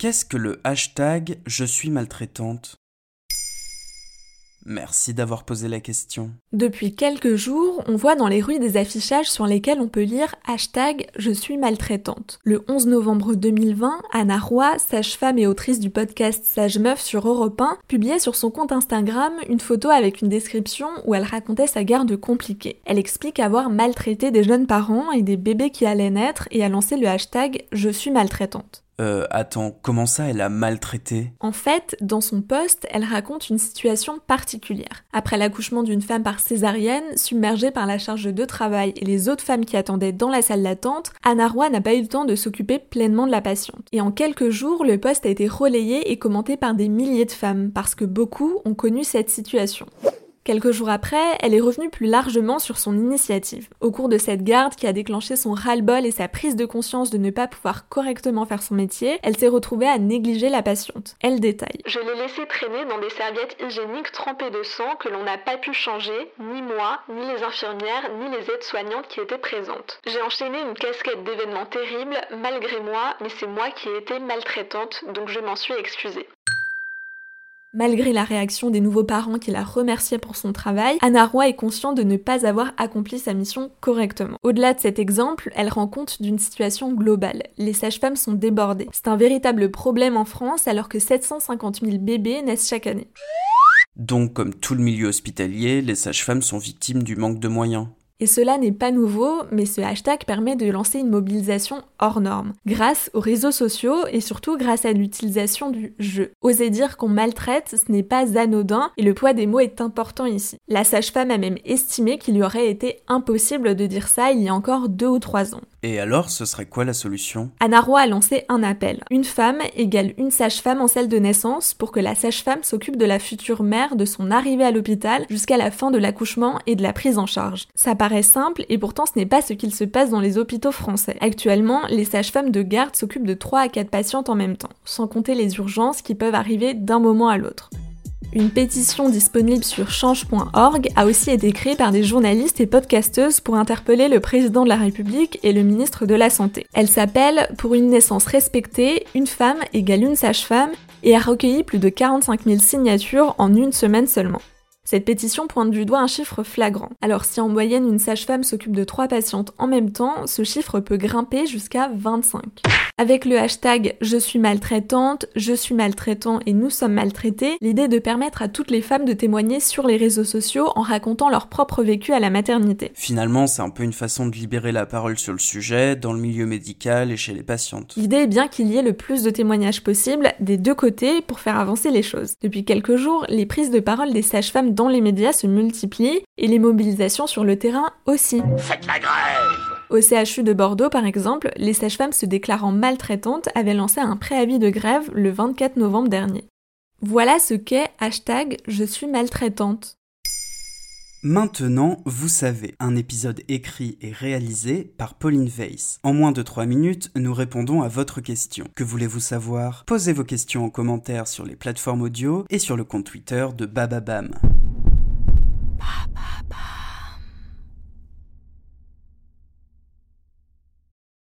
Qu'est-ce que le hashtag je suis maltraitante Merci d'avoir posé la question. Depuis quelques jours, on voit dans les rues des affichages sur lesquels on peut lire hashtag je suis maltraitante. Le 11 novembre 2020, Anna Roy, sage-femme et autrice du podcast Sage Meuf sur Europe 1, publiait sur son compte Instagram une photo avec une description où elle racontait sa garde compliquée. Elle explique avoir maltraité des jeunes parents et des bébés qui allaient naître et a lancé le hashtag je suis maltraitante. Euh, attends, comment ça elle a maltraité? En fait, dans son poste, elle raconte une situation particulière. Après l'accouchement d'une femme par césarienne, submergée par la charge de travail et les autres femmes qui attendaient dans la salle d'attente, Anna Roy n'a pas eu le temps de s'occuper pleinement de la patiente. Et en quelques jours, le poste a été relayé et commenté par des milliers de femmes, parce que beaucoup ont connu cette situation. Quelques jours après, elle est revenue plus largement sur son initiative. Au cours de cette garde qui a déclenché son ras-le-bol et sa prise de conscience de ne pas pouvoir correctement faire son métier, elle s'est retrouvée à négliger la patiente. Elle détaille. Je l'ai laissé traîner dans des serviettes hygiéniques trempées de sang que l'on n'a pas pu changer, ni moi, ni les infirmières, ni les aides-soignantes qui étaient présentes. J'ai enchaîné une casquette d'événements terribles, malgré moi, mais c'est moi qui ai été maltraitante, donc je m'en suis excusée. Malgré la réaction des nouveaux parents qui la remerciaient pour son travail, Anna Roy est consciente de ne pas avoir accompli sa mission correctement. Au-delà de cet exemple, elle rend compte d'une situation globale. Les sages-femmes sont débordées. C'est un véritable problème en France alors que 750 000 bébés naissent chaque année. Donc, comme tout le milieu hospitalier, les sages-femmes sont victimes du manque de moyens. Et cela n'est pas nouveau, mais ce hashtag permet de lancer une mobilisation hors norme, grâce aux réseaux sociaux et surtout grâce à l'utilisation du je. Oser dire qu'on maltraite, ce n'est pas anodin et le poids des mots est important ici. La sage-femme a même estimé qu'il lui aurait été impossible de dire ça il y a encore deux ou trois ans. Et alors, ce serait quoi la solution? Anna Roy a lancé un appel. Une femme égale une sage-femme en salle de naissance pour que la sage-femme s'occupe de la future mère de son arrivée à l'hôpital jusqu'à la fin de l'accouchement et de la prise en charge. Ça simple et pourtant ce n'est pas ce qu'il se passe dans les hôpitaux français. Actuellement, les sages-femmes de garde s'occupent de 3 à 4 patientes en même temps, sans compter les urgences qui peuvent arriver d'un moment à l'autre. Une pétition disponible sur change.org a aussi été créée par des journalistes et podcasteuses pour interpeller le président de la République et le ministre de la Santé. Elle s'appelle Pour une naissance respectée, une femme égale une sage-femme et a recueilli plus de 45 000 signatures en une semaine seulement. Cette pétition pointe du doigt un chiffre flagrant. Alors si en moyenne une sage-femme s'occupe de 3 patientes en même temps, ce chiffre peut grimper jusqu'à 25. Avec le hashtag je suis maltraitante, je suis maltraitant et nous sommes maltraités, l'idée est de permettre à toutes les femmes de témoigner sur les réseaux sociaux en racontant leur propre vécu à la maternité. Finalement, c'est un peu une façon de libérer la parole sur le sujet dans le milieu médical et chez les patientes. L'idée est bien qu'il y ait le plus de témoignages possible des deux côtés pour faire avancer les choses. Depuis quelques jours, les prises de parole des sages-femmes dans les médias se multiplient et les mobilisations sur le terrain aussi. Faites la grève Au CHU de Bordeaux, par exemple, les sages-femmes se déclarant maltraitantes avaient lancé un préavis de grève le 24 novembre dernier. Voilà ce qu'est hashtag je suis maltraitante. Maintenant, vous savez, un épisode écrit et réalisé par Pauline Weiss. En moins de 3 minutes, nous répondons à votre question. Que voulez-vous savoir? Posez vos questions en commentaire sur les plateformes audio et sur le compte Twitter de Bababam.